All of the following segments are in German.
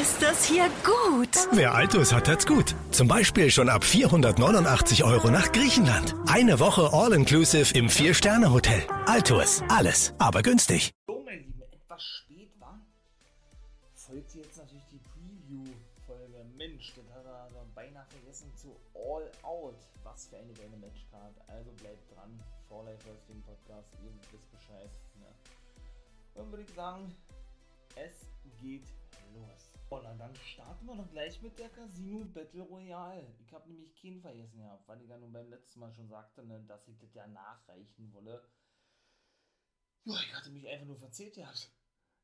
ist das hier gut. Wer Altus hat, hat's gut. Zum Beispiel schon ab 489 Euro nach Griechenland. Eine Woche All-Inclusive im Vier-Sterne-Hotel. Altus. Alles, aber günstig. So, mein Lieben, etwas spät war. Folgt jetzt natürlich die Preview-Folge. Mensch, das hat er also beinahe vergessen zu All Out. Was für eine geile Matchcard. Also bleibt dran. For Life Wrestling Podcast. Ihr wisst Bescheid. Ne? Dann würde ich sagen, es geht Und dann starten wir doch gleich mit der Casino Battle Royale. Ich habe nämlich keinen vergessen gehabt, weil ich ja nun beim letzten Mal schon sagte, ne, dass ich das ja nachreichen wolle. Ja, ich hatte mich einfach nur verzählt gehabt.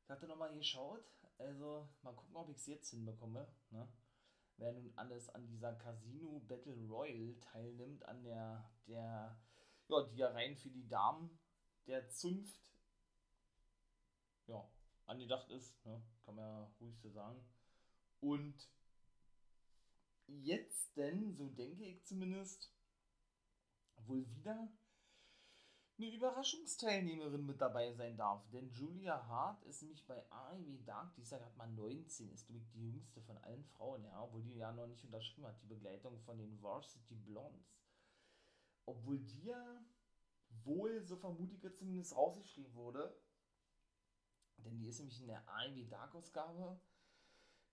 Ich hatte nochmal geschaut. Also, mal gucken, ob ich es jetzt hinbekomme. Ne? Wer nun alles an dieser Casino Battle Royale teilnimmt, an der, der, ja, die ja rein für die Damen der Zunft, ja, angedacht ist, ne? kann man ja ruhig so sagen. Und jetzt denn, so denke ich zumindest, wohl wieder eine Überraschungsteilnehmerin mit dabei sein darf. Denn Julia Hart ist nämlich bei AEW Dark, die ist ja gerade mal 19, ist nämlich die jüngste von allen Frauen, ja, obwohl die ja noch nicht unterschrieben hat, die Begleitung von den Varsity Blondes. Obwohl die ja wohl, so vermute ich zumindest, rausgeschrieben wurde, denn die ist nämlich in der AEW Dark Ausgabe,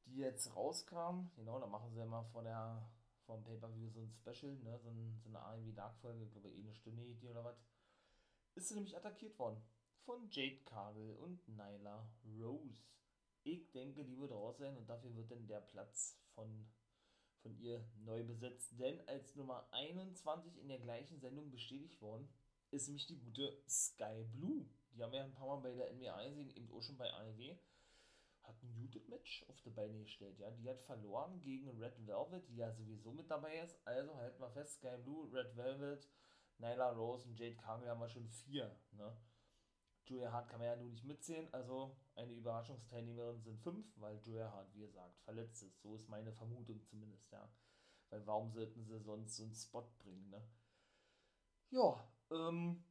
die jetzt rauskam. Genau, da machen sie ja mal vor der vom Pay-Per-View so ein Special, ne, so, ein, so eine AEW Dark Folge, ich glaube eh eine Stunde die oder was. Ist sie nämlich attackiert worden von Jade Cargill und Nyla Rose. Ich denke, die wird raus sein und dafür wird dann der Platz von, von ihr neu besetzt. Denn als Nummer 21 in der gleichen Sendung bestätigt worden, ist nämlich die gute Sky Blue. Die haben wir ein paar Mal bei der NBA gesehen, eben auch schon bei AEW. Hat ein Muted Match auf die Beine gestellt, ja. Die hat verloren gegen Red Velvet, die ja sowieso mit dabei ist. Also halten wir fest, Sky Blue, Red Velvet, Nyla Rose und Jade Cargill haben wir schon vier, ne. Julia Hart kann man ja nun nicht mitzählen, also eine Überraschungsteilnehmerin sind fünf, weil Julia Hart, wie gesagt, verletzt ist. So ist meine Vermutung zumindest, ja. Weil warum sollten sie sonst so einen Spot bringen, ne? Ja, ähm,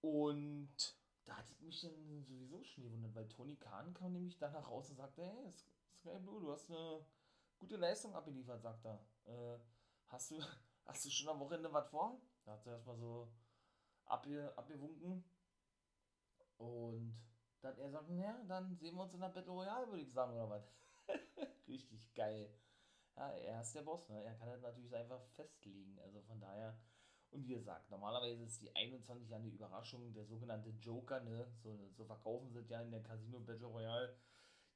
und da ich mich dann sowieso schon gewundert, weil Tony Khan kam nämlich danach raus und sagte, hey, Sky Blue, du hast eine gute Leistung abgeliefert, sagt er. Äh, hast, du, hast du schon am Wochenende was vor? Da hat er erstmal so abge, abgewunken. Und dann er sagt, naja, dann sehen wir uns in der Battle Royale, würde ich sagen, oder was? Richtig geil. Ja, er ist der Boss, ne? Er kann das natürlich einfach festlegen. Also von daher und wie gesagt, normalerweise ist die 21 ja eine Überraschung, der sogenannte Joker, ne? So, so verkaufen sie es ja in der Casino Battle Royale.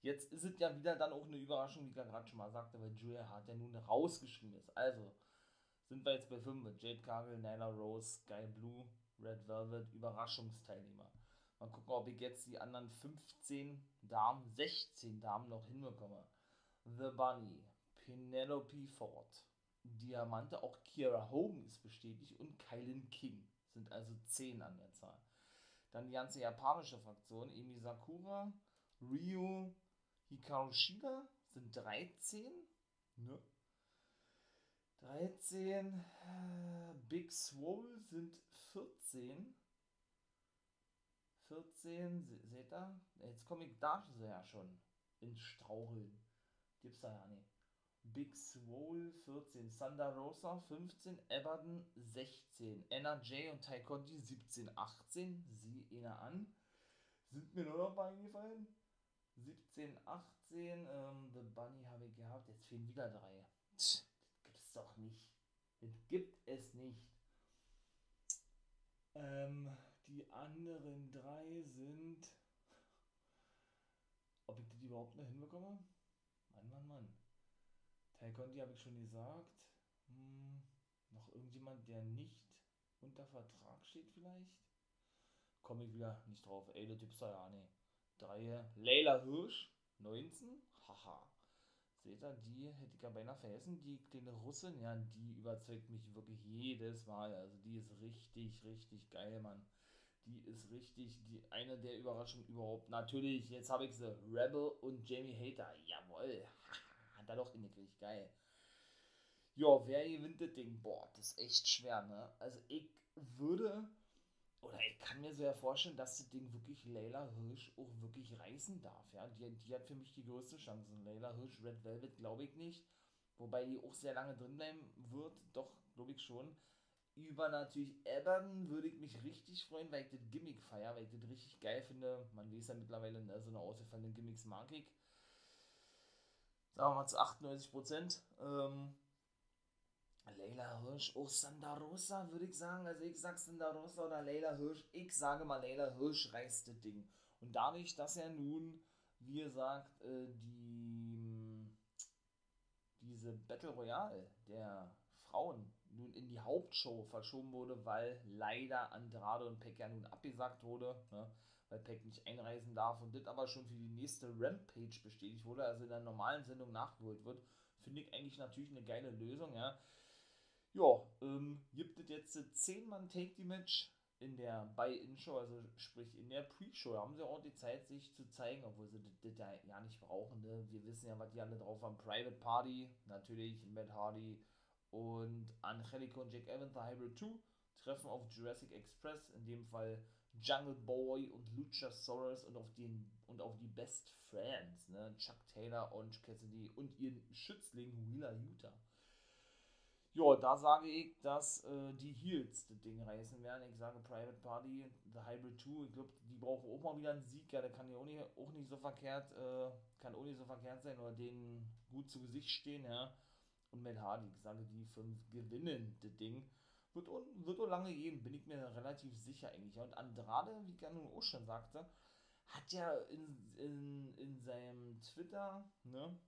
Jetzt ist es ja wieder dann auch eine Überraschung, wie ich ja gerade schon mal sagte, weil Julia Hart ja nun rausgeschrieben ist. Also sind wir jetzt bei 5 mit Jade Cargill, Nyla Rose, Sky Blue, Red Velvet, Überraschungsteilnehmer. Mal gucken, ob ich jetzt die anderen 15 Damen, 16 Damen noch hinbekomme. The Bunny, Penelope Ford, Diamante, auch Kiera Hogan ist bestätigt und Kylan King sind also 10 an der Zahl. Dann die ganze japanische Fraktion, Emi Sakura, Ryo, Hikaru Shida sind 13. Ne? 13. Äh, Big Swole sind 14. 14, se seht ihr? Jetzt komme ich da ja schon ins Straucheln. Gibt's da ja nicht. Big Swole 14, Thunder Rosa 15, Everton 16, NRJ und Conti 17, 18, sieh einer an. Sind mir nur noch mal eingefallen. 17, 18, ähm, The Bunny habe ich gehabt, jetzt fehlen wieder drei. Das gibt's doch nicht. Das gibt es nicht. Ähm, die anderen drei sind. Ob ich das überhaupt noch hinbekomme? Mann, Mann, Mann. Ty Conti habe ich schon gesagt. Hm, noch irgendjemand, der nicht unter Vertrag steht vielleicht? Komme ich wieder nicht drauf. Ey, der Typ sei ja, nee. Drei. Leila Hirsch, 19. Haha. Seht ihr, die hätte ich ja beinahe vergessen. Die kleine Russin, ja, die überzeugt mich wirklich jedes Mal. Also die ist richtig, richtig geil, Mann. Die ist richtig, die eine der Überraschungen überhaupt. Natürlich, jetzt habe ich sie. Rebel und Jamie Hater. Jawoll. Er doch hingekriegt. Geil. Ja, wer gewinnt das Ding? Boah, das ist echt schwer, ne? Also ich würde oder ich kann mir so ja vorstellen, dass das Ding wirklich Layla Hirsch auch wirklich reißen darf. Ja? Die, die hat für mich die größte Chance. Layla Hirsch, Red Velvet glaube ich nicht. Wobei die auch sehr lange drin bleiben wird. Doch, glaube ich schon. Über natürlich Ebern würde ich mich richtig freuen, weil ich das Gimmick feiere, weil ich das richtig geil finde. Man weiß ja mittlerweile, ne, so eine ausgefallene Gimmicks mag ich. Sagen wir zu 98 Prozent. Ähm, Leila Hirsch, auch Sanda Rosa, würde ich sagen. Also ich sag Sanda Rosa oder Leila Hirsch. Ich sage mal, Leila Hirsch reißt das Ding. Und dadurch, dass er nun, wie gesagt, äh, die, diese Battle Royale der Frauen nun in die Hauptshow verschoben wurde, weil leider Andrade und Peck ja nun abgesagt wurde, ne? Weil Peck nicht einreisen darf und das aber schon für die nächste Rampage bestätigt wurde, also in der normalen Sendung nachgeholt wird, finde ich eigentlich natürlich eine geile Lösung, ja. Ja, ähm, gibt es jetzt 10 Mann Take the Match in der Buy-In-Show, also sprich in der Pre-Show, haben sie auch die Zeit, sich zu zeigen, obwohl sie das ja, ja nicht brauchen. Ne? Wir wissen ja, was die alle drauf haben. Private Party, natürlich Matt Hardy und Angelico und Jack Evans, The Hybrid 2, treffen auf Jurassic Express, in dem Fall Jungle Boy und Luchasaurus und auf, den, und auf die Best Friends, ne? Chuck Taylor, Orange Cassidy und ihren Schützling Wheeler Utah. Ja, da sage ich, dass äh, die Heels das Ding reißen werden. Ich sage Private Party, The Hybrid 2, ich glaube, die brauchen auch mal wieder einen Sieg. Ja, der kann ja auch nicht, auch nicht so verkehrt, äh, kann auch nicht so verkehrt sein oder denen gut zu Gesicht stehen, ja. Und Matt Hardy, ich sage, die fünf gewinnen das Ding. Wird, wird auch lange gehen, bin ich mir relativ sicher eigentlich. Und Andrade, wie nun auch schon sagte, hat ja in, in, in seinem Twitter, ne,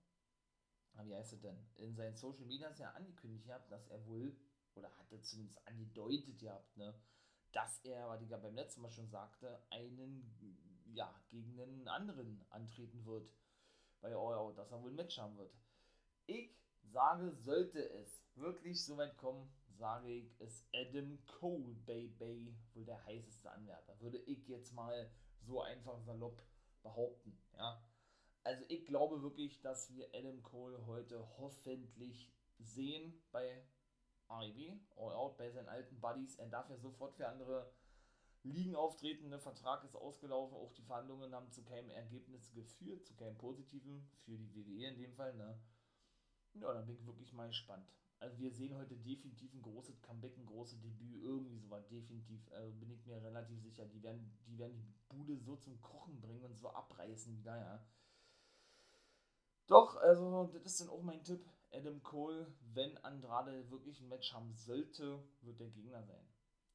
Ah, wie heißt es denn, in seinen Social Media ja angekündigt gehabt, dass er wohl, oder hatte zumindest angedeutet gehabt, ne, dass er, was ich ja beim letzten Mal schon sagte, einen, ja, gegen einen anderen antreten wird. Bei All Out, dass er wohl ein Match haben wird. Ich sage, sollte es wirklich so weit kommen, sage ich, ist Adam Cole Baby wohl der heißeste Anwärter. Würde ich jetzt mal so einfach salopp behaupten, ja. Also ich glaube wirklich, dass wir Adam Cole heute hoffentlich sehen bei AEW, All Out, bei seinen alten Buddies. Er darf ja sofort für andere Ligen auftreten. Der Vertrag ist ausgelaufen, auch die Verhandlungen haben zu keinem Ergebnis geführt, zu keinem positiven, für die WWE in dem Fall. Ne? Ja, dann bin ich wirklich mal gespannt. Also wir sehen heute definitiv ein großes Comeback, ein großes Debüt, irgendwie sowas, definitiv, also bin ich mir relativ sicher. Die werden, die werden die Bude so zum Kochen bringen und so abreißen wieder, ja. Doch, also das ist dann auch mein Tipp. Adam Cole, wenn Andrade wirklich ein Match haben sollte, wird der Gegner sein.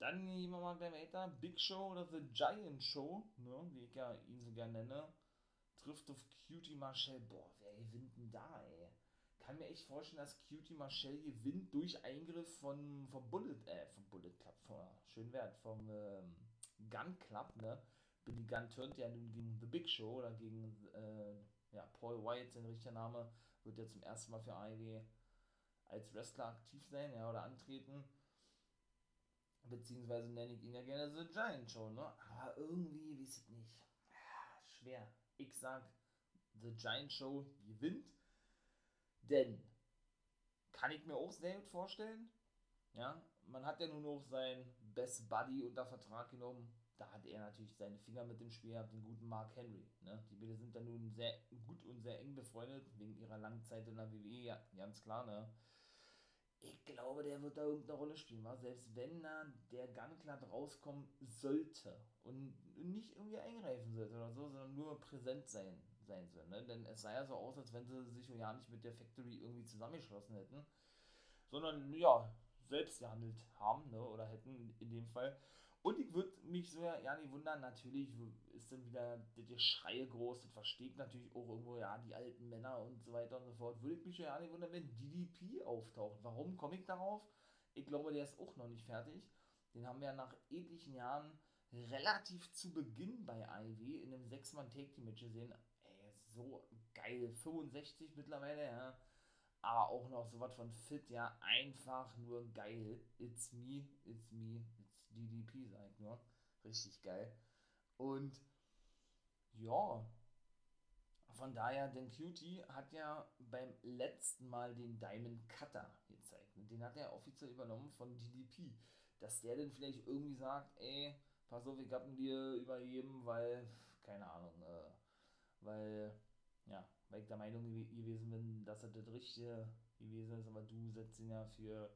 Dann gehen wir mal gleich weiter. Big Show oder The Giant Show, ne, wie ich ja ihn so gerne nenne, trifft auf Cutie Marshall. Boah, wer gewinnt denn da, ey? Kann mir echt vorstellen, dass Cutie Marshall gewinnt durch Eingriff von, vom Bullet, äh, vom Bullet Club, von, schön wert, vom ähm, Gun Club, ne? Billy Gunn turnt ja nun gegen The Big Show oder gegen äh, ja, Paul White, sein richtiger Name, wird ja zum ersten Mal für AEW als Wrestler aktiv sein, ja, oder antreten. Beziehungsweise nenne ich ihn ja gerne The Giant Show, ne? Aber irgendwie, weiß ich nicht. Ah, schwer. Ich sag, The Giant Show gewinnt. Denn, kann ich mir auch sehr gut vorstellen, ja, man hat ja nur noch seinen Best Buddy unter Vertrag genommen, da hat er natürlich seine Finger mit dem Spiel gehabt, den guten Mark Henry. Ne? Die beiden sind dann nun sehr gut und sehr eng befreundet, wegen ihrer langen Zeit in der WWE, ja, ganz klar, ne? Ich glaube, der wird da irgendeine Rolle spielen, wa? selbst wenn da der Gunklad rauskommen sollte und nicht irgendwie eingreifen sollte oder so, sondern nur präsent sein, sein soll. Ne? Denn es sah ja so aus, als wenn sie sich ja nicht mit der Factory irgendwie zusammengeschlossen hätten, sondern ja, selbst gehandelt haben ne? oder hätten in dem Fall. Und ich würde mich so ja nicht wundern, natürlich ist dann wieder die Schreie groß, das versteht natürlich auch irgendwo, ja, die alten Männer und so weiter und so fort. Würde ich mich ja nicht wundern, wenn DDP auftaucht. Warum komme ich darauf? Ich glaube, der ist auch noch nicht fertig. Den haben wir nach etlichen Jahren relativ zu Beginn bei IW in einem 6-Mann-Take-Team-Match gesehen. So geil. 65 mittlerweile, ja. Aber auch noch sowas von fit, ja. Einfach nur geil. It's me, it's me, DDP, sag ich nur. Richtig geil. Und ja, von daher, denn Cutie hat ja beim letzten Mal den Diamond Cutter gezeigt. Und den hat er offiziell übernommen von DDP. Dass der dann vielleicht irgendwie sagt, ey, pass auf, ich hab ihn dir übergeben, weil, keine Ahnung, äh, weil, ja, weil ich der Meinung gewesen bin, dass er das Richtige gewesen ist, aber du setzt ihn ja für,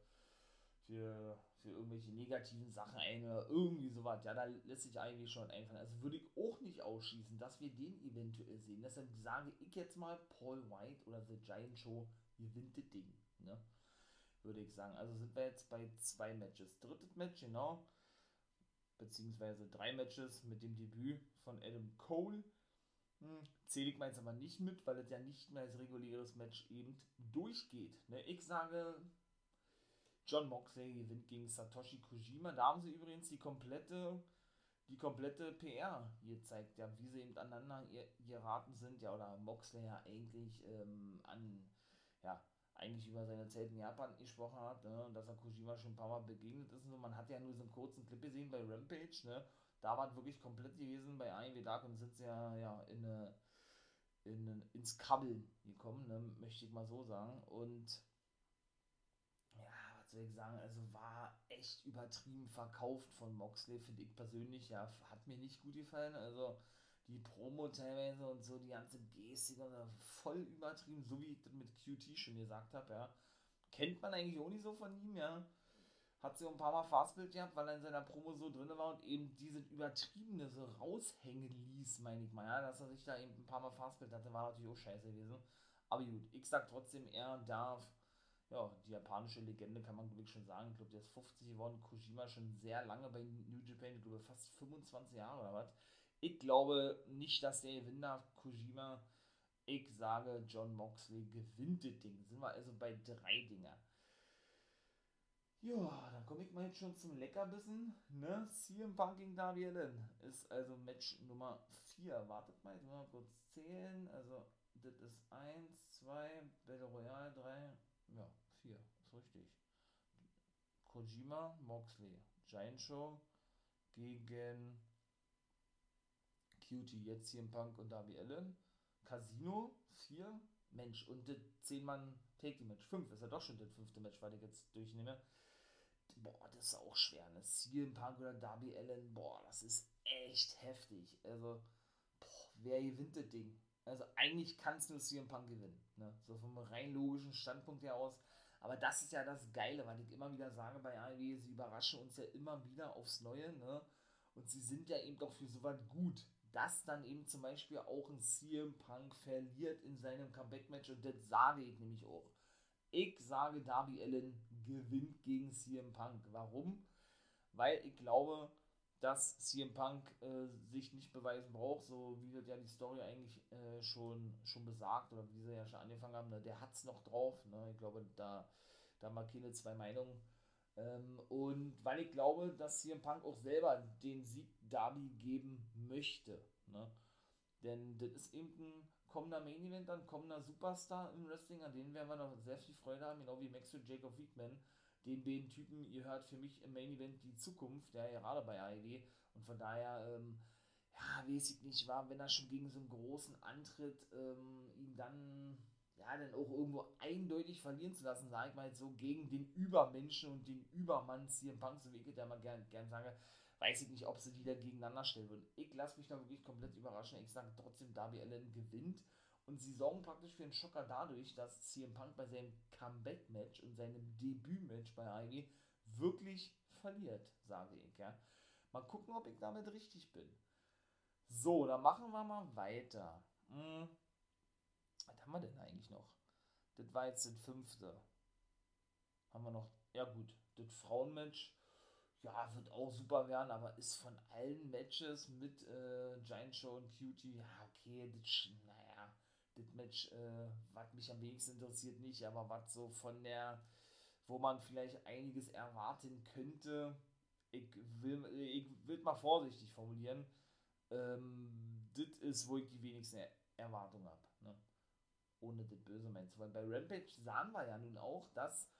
für, für irgendwelche negativen Sachen ein oder irgendwie sowas. Ja, da lässt sich eigentlich schon einfallen. Also würde ich auch nicht ausschließen, dass wir den eventuell sehen. Deshalb sage ich jetzt mal, Paul White oder The Giant Show gewinnt das Ding. Ne? Würde ich sagen. Also sind wir jetzt bei zwei Matches. Drittes Match, genau. Beziehungsweise drei Matches mit dem Debüt von Adam Cole zähle ich meins aber nicht mit, weil es ja nicht mehr als reguläres Match eben durchgeht. Ne? Ich sage, John Moxley gewinnt gegen Satoshi Kojima. Da haben sie übrigens die komplette, die komplette PR gezeigt, ja, wie sie eben aneinander geraten sind, ja, oder Moxley ja eigentlich ähm, an, ja, eigentlich über seine Zeit in Japan gesprochen hat, ne, und dass er Kojima schon ein paar Mal begegnet ist und. Man hat ja nur so einen kurzen Clip gesehen bei Rampage, ne, da war es wirklich komplett gewesen bei AEW Dark und sind sie ja, ja in, eine, in, ins Kabbeln gekommen, ne, möchte ich mal so sagen. Und ja, was soll ich sagen, also war echt übertrieben verkauft von Moxley, finde ich persönlich, ja, hat mir nicht gut gefallen. Also die Promo teilweise und so, die ganze Gestik und voll übertrieben, so wie ich das mit QT schon gesagt habe, ja. Kennt man eigentlich auch nicht so von ihm, ja hat sie ein paar Mal Fastbild gehabt, weil er in seiner Promo so drin war und eben diese übertriebene so raushängen ließ, meine ich mal. Ja, dass er sich da eben ein paar Mal Fastbild hatte, war natürlich auch scheiße gewesen. Aber gut, ich sag trotzdem, er darf, ja, die japanische Legende kann man wirklich schon sagen. Ich glaube, der ist 50 geworden. Kojima schon sehr lange bei New Japan, ich glaube fast 25 Jahre oder was. Ich glaube nicht, dass der gewinnen darf, Kojima. Ich sage, John Moxley gewinnt das Ding. Sind wir also bei drei Dinger. Ja, dann komme ich mal jetzt schon zum Leckerbissen. Ne? CM Punk gegen Darby Allin ist also Match Nummer 4. Wartet mal, jetzt mal kurz zählen. Also, das ist 1, 2, Battle Royale 3, ja, 4, ist richtig. Kojima, Moxley, Giant Show gegen Cutie, jetzt CM Punk und Darby Allin. Casino, 4, Mensch, und das 10 Mann Take-Match, 5, ist ja doch schon das fünfte Match, weil ich jetzt durchnehme boah, das ist auch schwer, ne? CM Punk oder Darby Allen, boah, das ist echt heftig. Also, boah, wer gewinnt das Ding? Also, eigentlich kann es nur CM Punk gewinnen, ne? So vom rein logischen Standpunkt her aus. Aber das ist ja das Geile, weil ich immer wieder sage bei AEW, sie überraschen uns ja immer wieder aufs Neue, ne? Und sie sind ja eben doch für so was gut, dass dann eben zum Beispiel auch ein CM Punk verliert in seinem Comeback-Match und das sage ich nämlich auch. Ich sage, Darby Allen gewinnt gegen CM Punk. Warum? Weil ich glaube, dass CM Punk äh, sich nicht beweisen braucht, so wie das ja die Story eigentlich äh, schon, schon besagt oder wie sie ja schon angefangen haben. Ne? Der hat es noch drauf. Ne? Ich glaube, da, da keine zwei Meinungen. Ähm, und weil ich glaube, dass CM Punk auch selber den Sieg Darby geben möchte. Ne? Denn das ist eben ein kommender Main Event, dann kommender Superstar im Wrestling, an denen werden wir noch sehr viel Freude haben, genau wie Max und Jacob Weekman. Den beiden Typen, ihr hört für mich im Main Event die Zukunft, ja, gerade bei AEW. Und von daher, ähm, ja, weiß ich nicht, war, wenn er schon gegen so einen großen Antritt ähm, ihn dann, ja, dann auch irgendwo eindeutig verlieren zu lassen, sage ich mal so, gegen den Übermenschen und den Übermann CM Punk, so wie ich ja mal gern, gern sage, weiß ich nicht, ob sie die da gegeneinander stellen würden. Ich lasse mich da wirklich komplett überraschen. Ich sage trotzdem, Darby Allen gewinnt. Und sie sorgen praktisch für einen Schocker dadurch, dass CM Punk bei seinem Comeback-Match und seinem Debüt-Match bei AEW wirklich verliert, sage ich. Ja. Mal gucken, ob ich damit richtig bin. So, dann machen wir mal weiter. Hm. Was haben wir denn eigentlich noch? Das war jetzt das fünfte. Haben wir noch, ja gut, das Frauenmatch ja, wird auch super werden, aber ist von allen Matches mit äh, Giant Show und Cutie, ja, okay, das, naja, das Match, äh, was mich am wenigsten interessiert, nicht, aber was so von der, wo man vielleicht einiges erwarten könnte, ich will, ich will mal vorsichtig formulieren, ähm, das ist, wo ich die wenigsten Erwartungen habe, ne? ohne das böse meinst, weil bei Rampage sahen wir ja nun auch, dass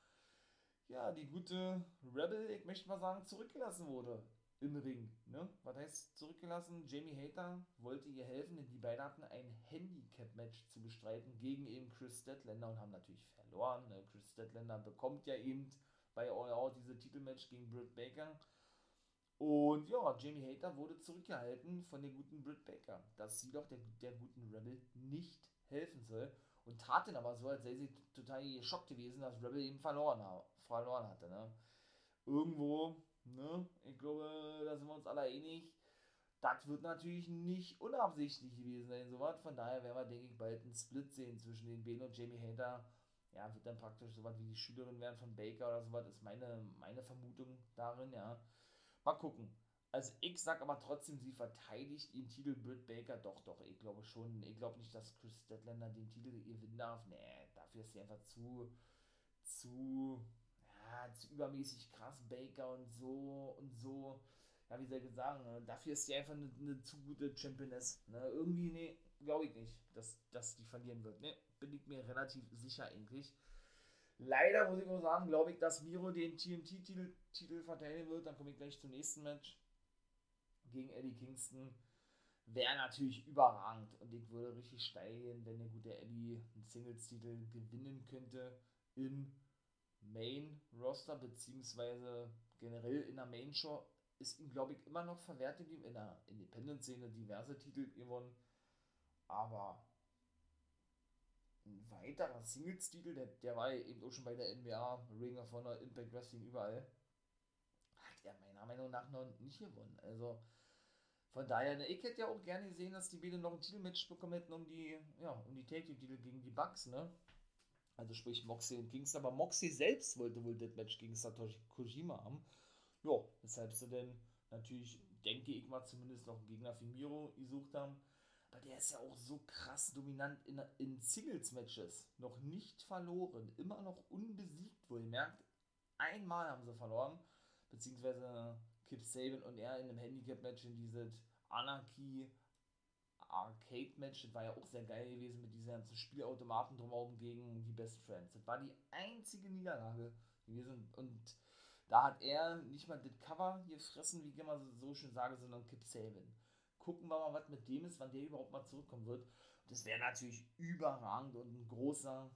ja, die gute Rebel, ich möchte mal sagen, zurückgelassen wurde im Ring. Ne? Was heißt zurückgelassen? Jamie Hater wollte ihr helfen, denn die beiden hatten ein Handicap-Match zu bestreiten gegen eben Chris Statlander und haben natürlich verloren. Ne? Chris Statlander bekommt ja eben bei All Out diese Titelmatch gegen Britt Baker. Und ja, Jamie Hater wurde zurückgehalten von der guten Britt Baker, dass sie doch der, der guten Rebel nicht helfen soll. Und tat den aber so, als sei sie total geschockt gewesen, dass Rebel eben verloren, verloren hatte. Ne? Irgendwo, ne? ich glaube, da sind wir uns alle einig, das wird natürlich nicht unabsichtlich gewesen sein, sowas. Von daher werden wir, denke ich, bald einen Split sehen zwischen den Ben und Jamie Hater. Ja, wird dann praktisch sowas wie die Schülerin werden von Baker oder sowas, ist meine, meine Vermutung darin, ja. Mal gucken. Also ich sag aber trotzdem, sie verteidigt ihren Titel Britt Baker. Doch, doch, ich glaube schon. Ich glaube nicht, dass Chris Statlander den Titel gewinnen darf. Nee, dafür ist sie einfach zu, zu, ja, zu übermäßig krass Baker und so und so. Ja, wie soll ich sagen, ne? dafür ist sie einfach eine, eine zu gute Championess. Ne? Irgendwie, nee, glaube ich nicht, dass, dass die verlieren wird. Ne, bin ich mir relativ sicher eigentlich. Leider muss ich auch sagen, glaube ich, dass Miro den TNT-Titel Titel verteidigen wird. Dann komme ich gleich zum nächsten Match gegen Eddie Kingston. Wäre natürlich überragend und ich würde richtig steigen, wenn der gute Eddie einen Singles-Titel gewinnen könnte im Main-Roster, beziehungsweise generell in der Main-Show. Ist ihm, glaube ich, immer noch verwehrt in der Independent-Szene diverse Titel gewonnen. Aber ein weiterer Singles-Titel, der, der war ja eben auch schon bei der NBA, Ring of Honor, Impact Wrestling, überall. Hat er meiner Meinung nach noch nicht gewonnen. Also von daher, ne, ich hätte ja auch gerne gesehen, dass die beiden noch ein Titelmatch bekommen hätten um die, ja, um die Take-Titel gegen die Bucks, ne? Also sprich Moxie und Kingston, aber Moxie selbst wollte wohl das Match gegen Satoshi Kojima haben. Ja, weshalb sie denn natürlich, denke ich mal, zumindest noch einen Gegner für Miro gesucht haben. Aber der ist ja auch so krass dominant in, in Singles-Matches. Noch nicht verloren, immer noch unbesiegt, wohl merkt. Einmal haben sie verloren, beziehungsweise Kip Saban und er in einem Handicap-Match in dieses Anarchy Arcade-Match. Das war ja auch sehr geil gewesen mit diesen ganzen Spielautomaten drumherum gegen die Best Friends. Das war die einzige Niederlage gewesen und da hat er nicht mal das Cover gefressen, wie ich immer so schön sage, sondern Kip Saban. Gucken wir mal, was mit dem ist, wann der überhaupt mal zurückkommen wird. Das wäre natürlich überragend und ein großer,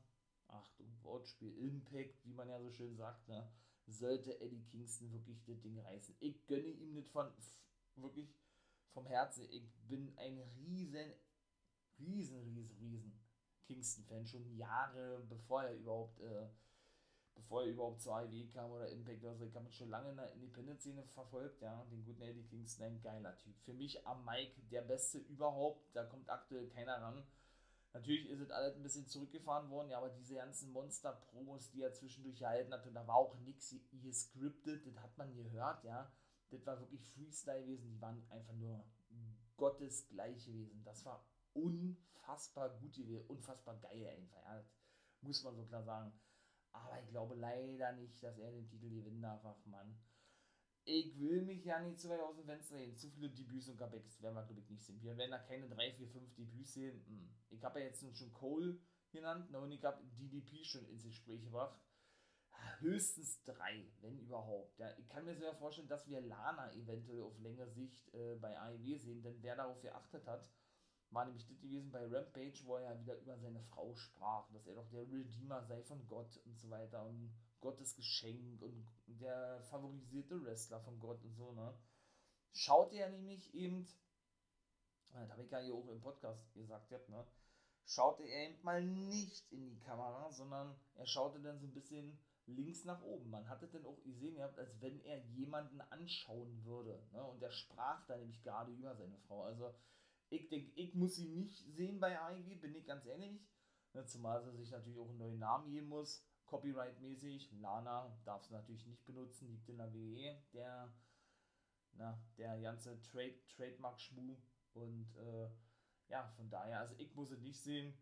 Achtung, Wortspiel, Impact, wie man ja so schön sagt, ne? Sollte Eddie Kingston wirklich das Ding reißen. Ich gönne ihm nicht von, wirklich vom Herzen. Ich bin ein riesen, riesen, riesen, riesen Kingston-Fan. Schon Jahre bevor er überhaupt, äh, bevor er überhaupt zur AEW kam oder Impact oder so. Ich habe ihn schon lange in der Independent-Szene verfolgt, ja. Den guten Eddie Kingston, ein geiler Typ. Für mich am Mike der Beste überhaupt. Da kommt aktuell keiner ran. Natürlich ist es alles ein bisschen zurückgefahren worden, ja, aber diese ganzen Monster-Promos, die er zwischendurch gehalten hat, und da war auch nichts gescriptet, das hat man gehört, ja. Das war wirklich Freestyle gewesen, die waren einfach nur gottesgleich gewesen. Das war unfassbar gut gewesen, unfassbar geil einfach, ja. Das muss man so klar sagen. Aber ich glaube leider nicht, dass er den Titel gewinnen darf, ach Mann ich will mich ja nicht zu weit aus dem Fenster sehen. Zu viele Debüts und Comebacks werden wir, glaube ich, nicht sehen. Wir werden da keine 3, 4, 5 Debüts sehen. Hm. Ich habe ja jetzt schon Cole genannt ne, und ich habe DDP schon ins Gespräch gebracht. Höchstens drei, wenn überhaupt. Ja, ich kann mir sehr vorstellen, dass wir Lana eventuell auf längere Sicht äh, bei AEW sehen, denn wer darauf geachtet hat, war nämlich das gewesen bei Rampage, wo er ja wieder über seine Frau sprach, dass er doch der Redeemer sei von Gott und so weiter und Gottes Geschenk und der favorisierte Wrestler von Gott und so, ne? Schaut er nämlich eben, ah, das habe ich ja hier auch im Podcast gesagt, ne? Schaute er eben mal nicht in die Kamera, sondern er schaute dann so ein bisschen links nach oben. Man hatte dann auch gesehen gehabt, als wenn er jemanden anschauen würde. Ne? Und er sprach da nämlich gerade über seine Frau. Also ich denke, ich muss sie nicht sehen bei AEW, bin ich ganz ehrlich. Ne? Zumal sie sich natürlich auch einen neuen Namen geben muss. Copyright-mäßig. Lana darf es natürlich nicht benutzen, liegt in der WE, der, na, der ganze Trade, Trademark-Schmu. Und äh, ja, von daher, also ich muss es nicht sehen.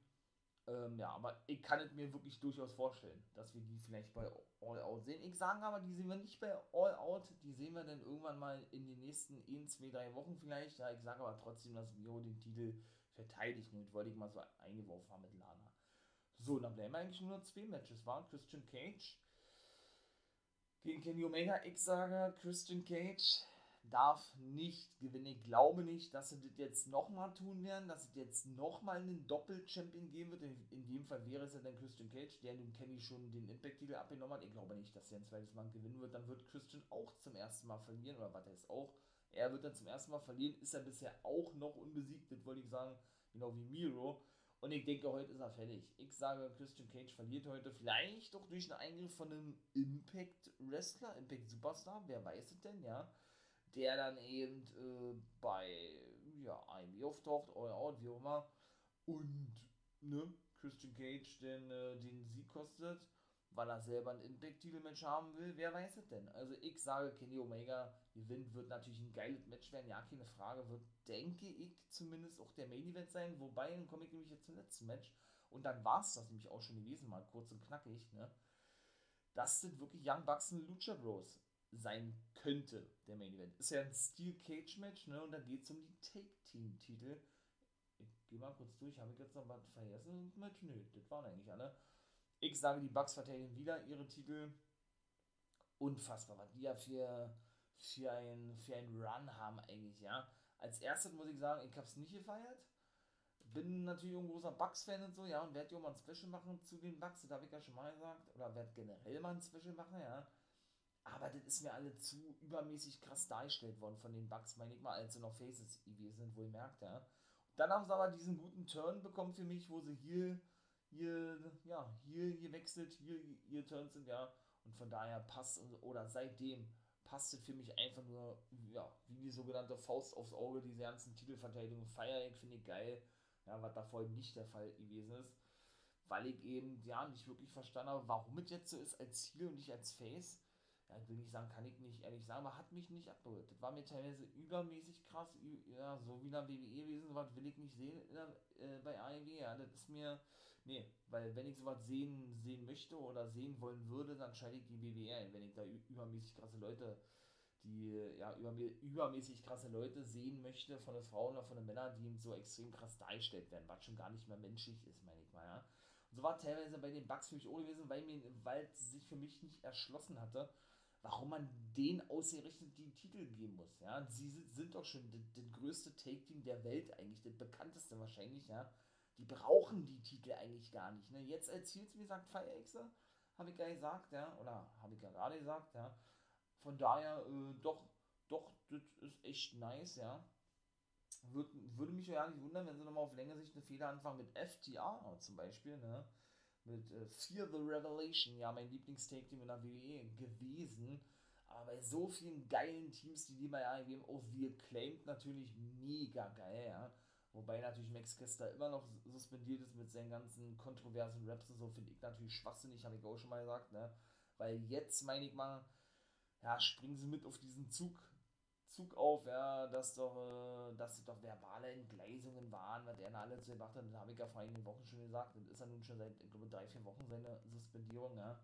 Ähm, ja, aber ich kann es mir wirklich durchaus vorstellen, dass wir die vielleicht bei All Out sehen. Ich sage aber, die sehen wir nicht bei All Out, die sehen wir dann irgendwann mal in den nächsten 1, 2, 3 Wochen vielleicht. Ja, ich sage aber trotzdem, dass Miro den Titel verteidigt. Und wollte ich mal so eingeworfen haben mit Lana. So, dann bleiben eigentlich nur noch zwei Matches. War Christian Cage gegen Kenny Omega. Ich sage, Christian Cage darf nicht gewinnen. Ich glaube nicht, dass sie das jetzt nochmal tun werden, dass es jetzt nochmal einen Doppel-Champion geben wird. In, dem Fall wäre es ja dann Christian Cage, der nun Kenny schon den Impact-Titel abgenommen hat. Ich glaube nicht, dass er ein zweites Mal gewinnen wird. Dann wird Christian auch zum ersten Mal verlieren, oder was heißt auch? Er wird dann zum ersten Mal verlieren, ist er bisher auch noch unbesiegt, das wollte ich sagen, genau wie Miro. Und ich denke, heute ist er fertig. Ich sage, Christian Cage verliert heute vielleicht doch durch einen Eingriff von einem Impact-Wrestler, Impact-Superstar, wer weiß es denn, ja der dann eben äh, bei ja, IME auftaucht, All Out, wie auch immer, und ne, Christian Cage den, äh, den Sieg kostet, weil er selber ein Impact-Titel-Match haben will, wer weiß es denn? Also ich sage, Kenny Omega gewinnt, wird natürlich ein geiles Match werden, ja, keine Frage, wird, denke ich, zumindest auch der Main-Event sein, wobei, dann komme ich nämlich jetzt zum letzten Match, und dann war es das nämlich auch schon gewesen, mal kurz und knackig, ne, das sind wirklich Young Bucks und Lucha Bros sein könnte, der Main Event. Ist ja ein Steel Cage Match, ne? Und da geht es um die Take-Team-Titel. Ich gehe mal kurz durch, habe ich jetzt noch was vergessen mit? Nö, das waren eigentlich alle. Ich sage, die Bugs verteidigen wieder ihre Titel. Unfassbar, was die ja für, für, ein, für einen Run haben eigentlich, ja. Als erstes muss ich sagen, ich habe es nicht gefeiert. Bin natürlich ein großer Bugs-Fan und so, ja, und werde ja mal ein Special machen zu den Bugs, das habe ich ja schon mal gesagt. Oder werde generell mal ein Special machen, ja aber das ist mir alle zu übermäßig krass dargestellt worden von den Bugs, meine ich mal, als sie noch Faces gewesen sind, wohl merkt, ja. Dann haben sie aber diesen guten Turn bekommen für mich, wo sie hier, hier, ja, hier gewechselt, hier, hier Turns sind, ja. Und von daher passt, oder seitdem passt es für mich einfach nur, ja, wie die sogenannte Faust aufs Auge, diese ganzen Titelverteidigungen feiere ich, finde ich geil, ja, was da vorhin nicht der Fall gewesen ist. Weil ich eben, ja, nicht wirklich verstanden habe, warum es jetzt so ist als Ziel und nicht als Face ja, ich will nicht sagen, kann ich nicht ehrlich sagen, aber hat mich nicht abgeholt. Das war mir teilweise übermäßig krass, ja, so wie in der WWE gewesen, sowas will ich nicht sehen der, äh, bei AEW, ja, das ist mir, nee, weil wenn ich sowas sehen, sehen möchte oder sehen wollen würde, dann schalte ich die WWE ein, wenn ich da übermäßig krasse Leute, die, ja, übermäßig krasse Leute sehen möchte von den Frauen oder von den Männern, die so extrem krass dargestellt werden, was schon gar nicht mehr menschlich ist, meine ich mal, ja. Und so war teilweise bei den Bugs für mich auch gewesen, weil mir, weil sich für mich nicht erschlossen hatte, warum man den ausgerechnet die Titel geben muss. Ja, sie sind doch schon das größte Take-Team der Welt eigentlich, das bekannteste wahrscheinlich, ja. Die brauchen die Titel eigentlich gar nicht. Ne? Jetzt erzählt es, wie gesagt, Firexe, habe ich ja gesagt, ja, oder habe ich ja gerade gesagt, ja. Von daher, äh, doch, doch, das ist echt nice, ja. Würde, würde mich ja nicht wundern, wenn sie nochmal auf längere Sicht eine Fehler anfangen mit FTA zum Beispiel, ne? mit äh, Fear the Revelation, ja, mein Lieblingstake-Team in der WWE gewesen. Aber bei so vielen geilen Teams, die die bei AEW auch wir claimt, natürlich mega geil, ja. Wobei natürlich Max Kester immer noch suspendiert ist mit seinen ganzen kontroversen Raps und so, finde ich natürlich schwachsinnig, habe ich auch schon mal gesagt, ne. Weil jetzt, meine ich mal, ja, springen sie mit auf diesen Zug, Zug auf, ja, dass doch, äh, dass doch verbale Entgleisungen waren, was er alles gemacht hat. Das habe ich ja vor einigen Wochen schon gesagt. Das ist ja nun schon seit, ich glaube, drei, vier Wochen seine Suspendierung, ja.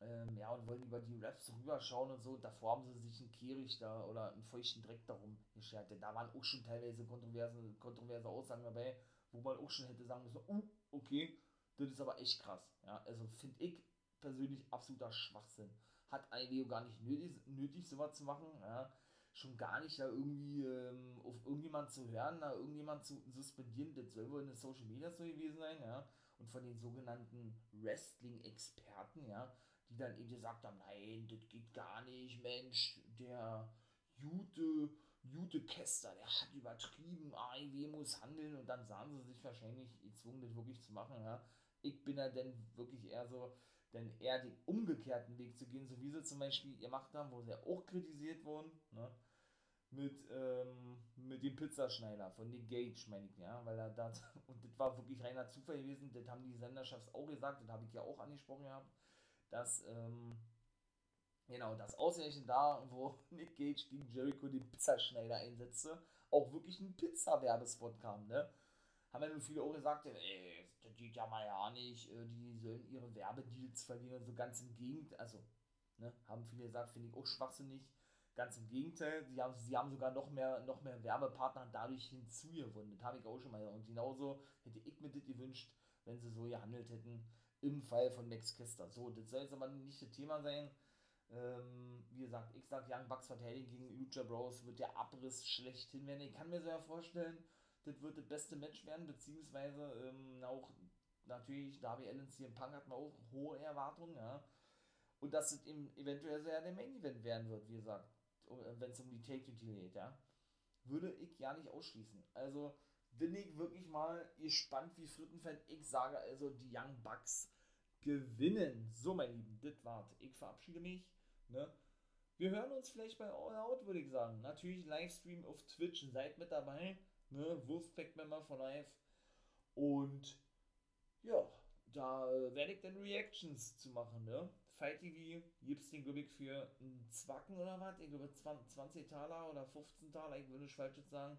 Ähm, ja, und wollen über die Raps rüberschauen und so. Davor haben sie sich einen Kehricht da oder einen feuchten Dreck darum geschert. Denn da waren auch schon teilweise kontroverse, kontroverse Aussagen dabei, wo man auch schon hätte sagen müssen, oh, okay, das ist aber echt krass. Ja, also finde ich persönlich absoluter Schwachsinn. Hat IWO gar nicht nötig, nötig sowas zu machen, ja schon gar nicht da irgendwie ähm, auf irgendjemand zu hören, da irgendjemand zu suspendieren, das soll wohl in den Social Media so gewesen sein, ja. Und von den sogenannten Wrestling-Experten, ja, die dann eben gesagt haben, nein, das geht gar nicht, Mensch, der Jute, Jute Kester, der hat übertrieben, AIW muss handeln und dann sahen sie sich wahrscheinlich gezwungen, das wirklich zu machen, ja. Ich bin ja dann wirklich eher so, denn eher den umgekehrten Weg zu gehen, so wie sie zum Beispiel gemacht haben, wo sie ja auch kritisiert wurden, ne? mit, ähm, mit dem Pizzaschneider von Nick Gage, meine ich, ja, weil er da, und das war wirklich reiner Zufall gewesen, das haben die Senderschafts auch gesagt, das habe ich ja auch angesprochen gehabt, dass, ähm, genau, das ausgerechnet da, wo Nick Gage gegen Jericho den Pizzaschneider einsetzte, auch wirklich ein Pizza-Werbespot kam, ne, haben ja nun viele auch gesagt, ey, das geht ja mal ja nicht, äh, die sollen ihre Werbedeals verlieren, so ganz im Gegenteil, also, ne, haben viele gesagt, finde ich auch schwachsinnig, ganz im Gegenteil, sie haben, sie haben sogar noch mehr, noch mehr Werbepartner dadurch hinzugewonnen, das habe ich auch schon mal, und genauso hätte ich mir das gewünscht, wenn sie so gehandelt hätten, im Fall von Max Kester. So, das soll jetzt aber nicht das Thema sein, Ähm, wie gesagt, ich sag Young Bucks verteidigen gegen Lucha Bros wird der Abriss schlechthin werden. Ich kann mir so ja vorstellen, das wird das beste Match werden, beziehungsweise ähm, auch natürlich Darby Allen CM Punk hat man auch hohe Erwartungen, ja. Und dass es eben eventuell ja der Main Event werden wird, wie gesagt, wenn es um die Take Titel geht, ja. Würde ich ja nicht ausschließen. Also bin ich wirklich mal gespannt wie Frittenfan. Ich sage also, die Young Bucks gewinnen. So, mein Lieben, das war's. Ich verabschiede mich. Ne? Wir hören uns vielleicht bei All Out, würde ich sagen. Natürlich Livestream auf Twitch. Seid mit dabei. Ne? Wolfpack-Member for Life. Und ja, da werde ich dann Reactions zu machen. Ne? Fight TV gibt es den, ich, für einen Zwacken oder was? Ich glaube 20 Taler oder 15 Taler, ich würde falsch jetzt sagen.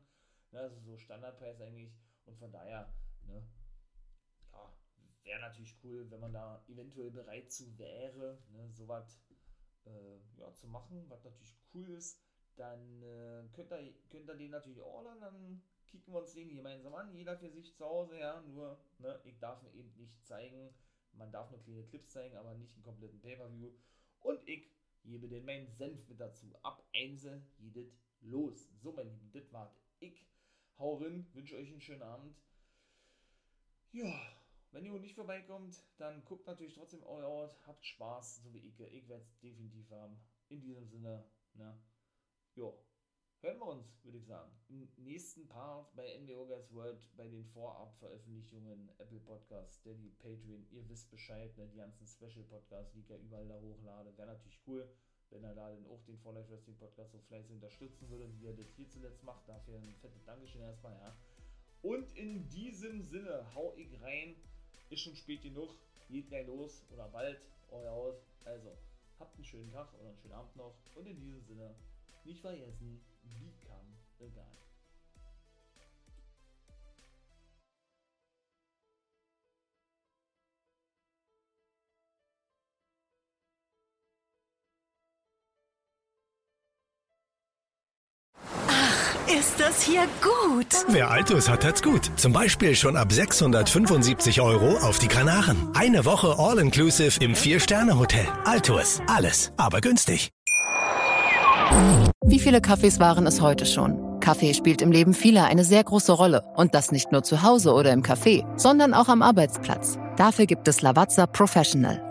Ne? Also so Standardpreis eigentlich. Und von daher, ne? ja, wäre natürlich cool, wenn man da eventuell bereit zu wäre, ne? sowas äh, ja, zu machen, was natürlich cool ist. Dann äh, könnt, ihr, könnt ihr den natürlich ordern, dann kicken wir uns den gemeinsam an, jeder für sich zu Hause, ja, nur, ne, ich darf ihn eben nicht zeigen, man darf nur kleine Clips zeigen, aber nicht einen kompletten Pay-Per-View und ich gebe den meinen Senf mit dazu, ab Einse jedet los. So, mein Lieben, das war ich. Hau rein, wünsche euch einen schönen Abend. Ja, wenn ihr nicht vorbeikommt, dann guckt natürlich trotzdem All Out, habt Spaß, so wie ich. Ich werde es definitiv haben. In diesem Sinne, ne? Jo, hören wir uns, würde ich sagen, im nächsten Part bei NWO Guys World, bei den Vorab-Veröffentlichungen, Apple Podcasts, Steady, Patreon, ihr wisst Bescheid, ne, die ganzen Special-Podcasts, die ich ja überall da hochlade, wäre natürlich cool, wenn er da dann auch den For Life Wrestling Podcast so fleißig unterstützen würde, wie er das hier zuletzt macht, dafür ein fettes Dankeschön erstmal, ja. Und in diesem Sinne hau ich rein, ist schon spät genug, geht gleich los oder bald, euer Haus, also habt einen schönen Tag oder einen schönen Abend noch. Und in diesem Sinne, nicht vergessen, become the das hier gut? Wer Altus hat, hat's gut. Zum Beispiel schon ab 675 Euro auf die Kanaren. Eine Woche All-Inclusive im Vier-Sterne-Hotel. Altus. Alles, aber günstig. Wie viele Kaffees waren es heute schon? Kaffee spielt im Leben vieler eine sehr große Rolle. Und das nicht nur zu Hause oder im Café, sondern auch am Arbeitsplatz. Dafür gibt es Lavazza Professional.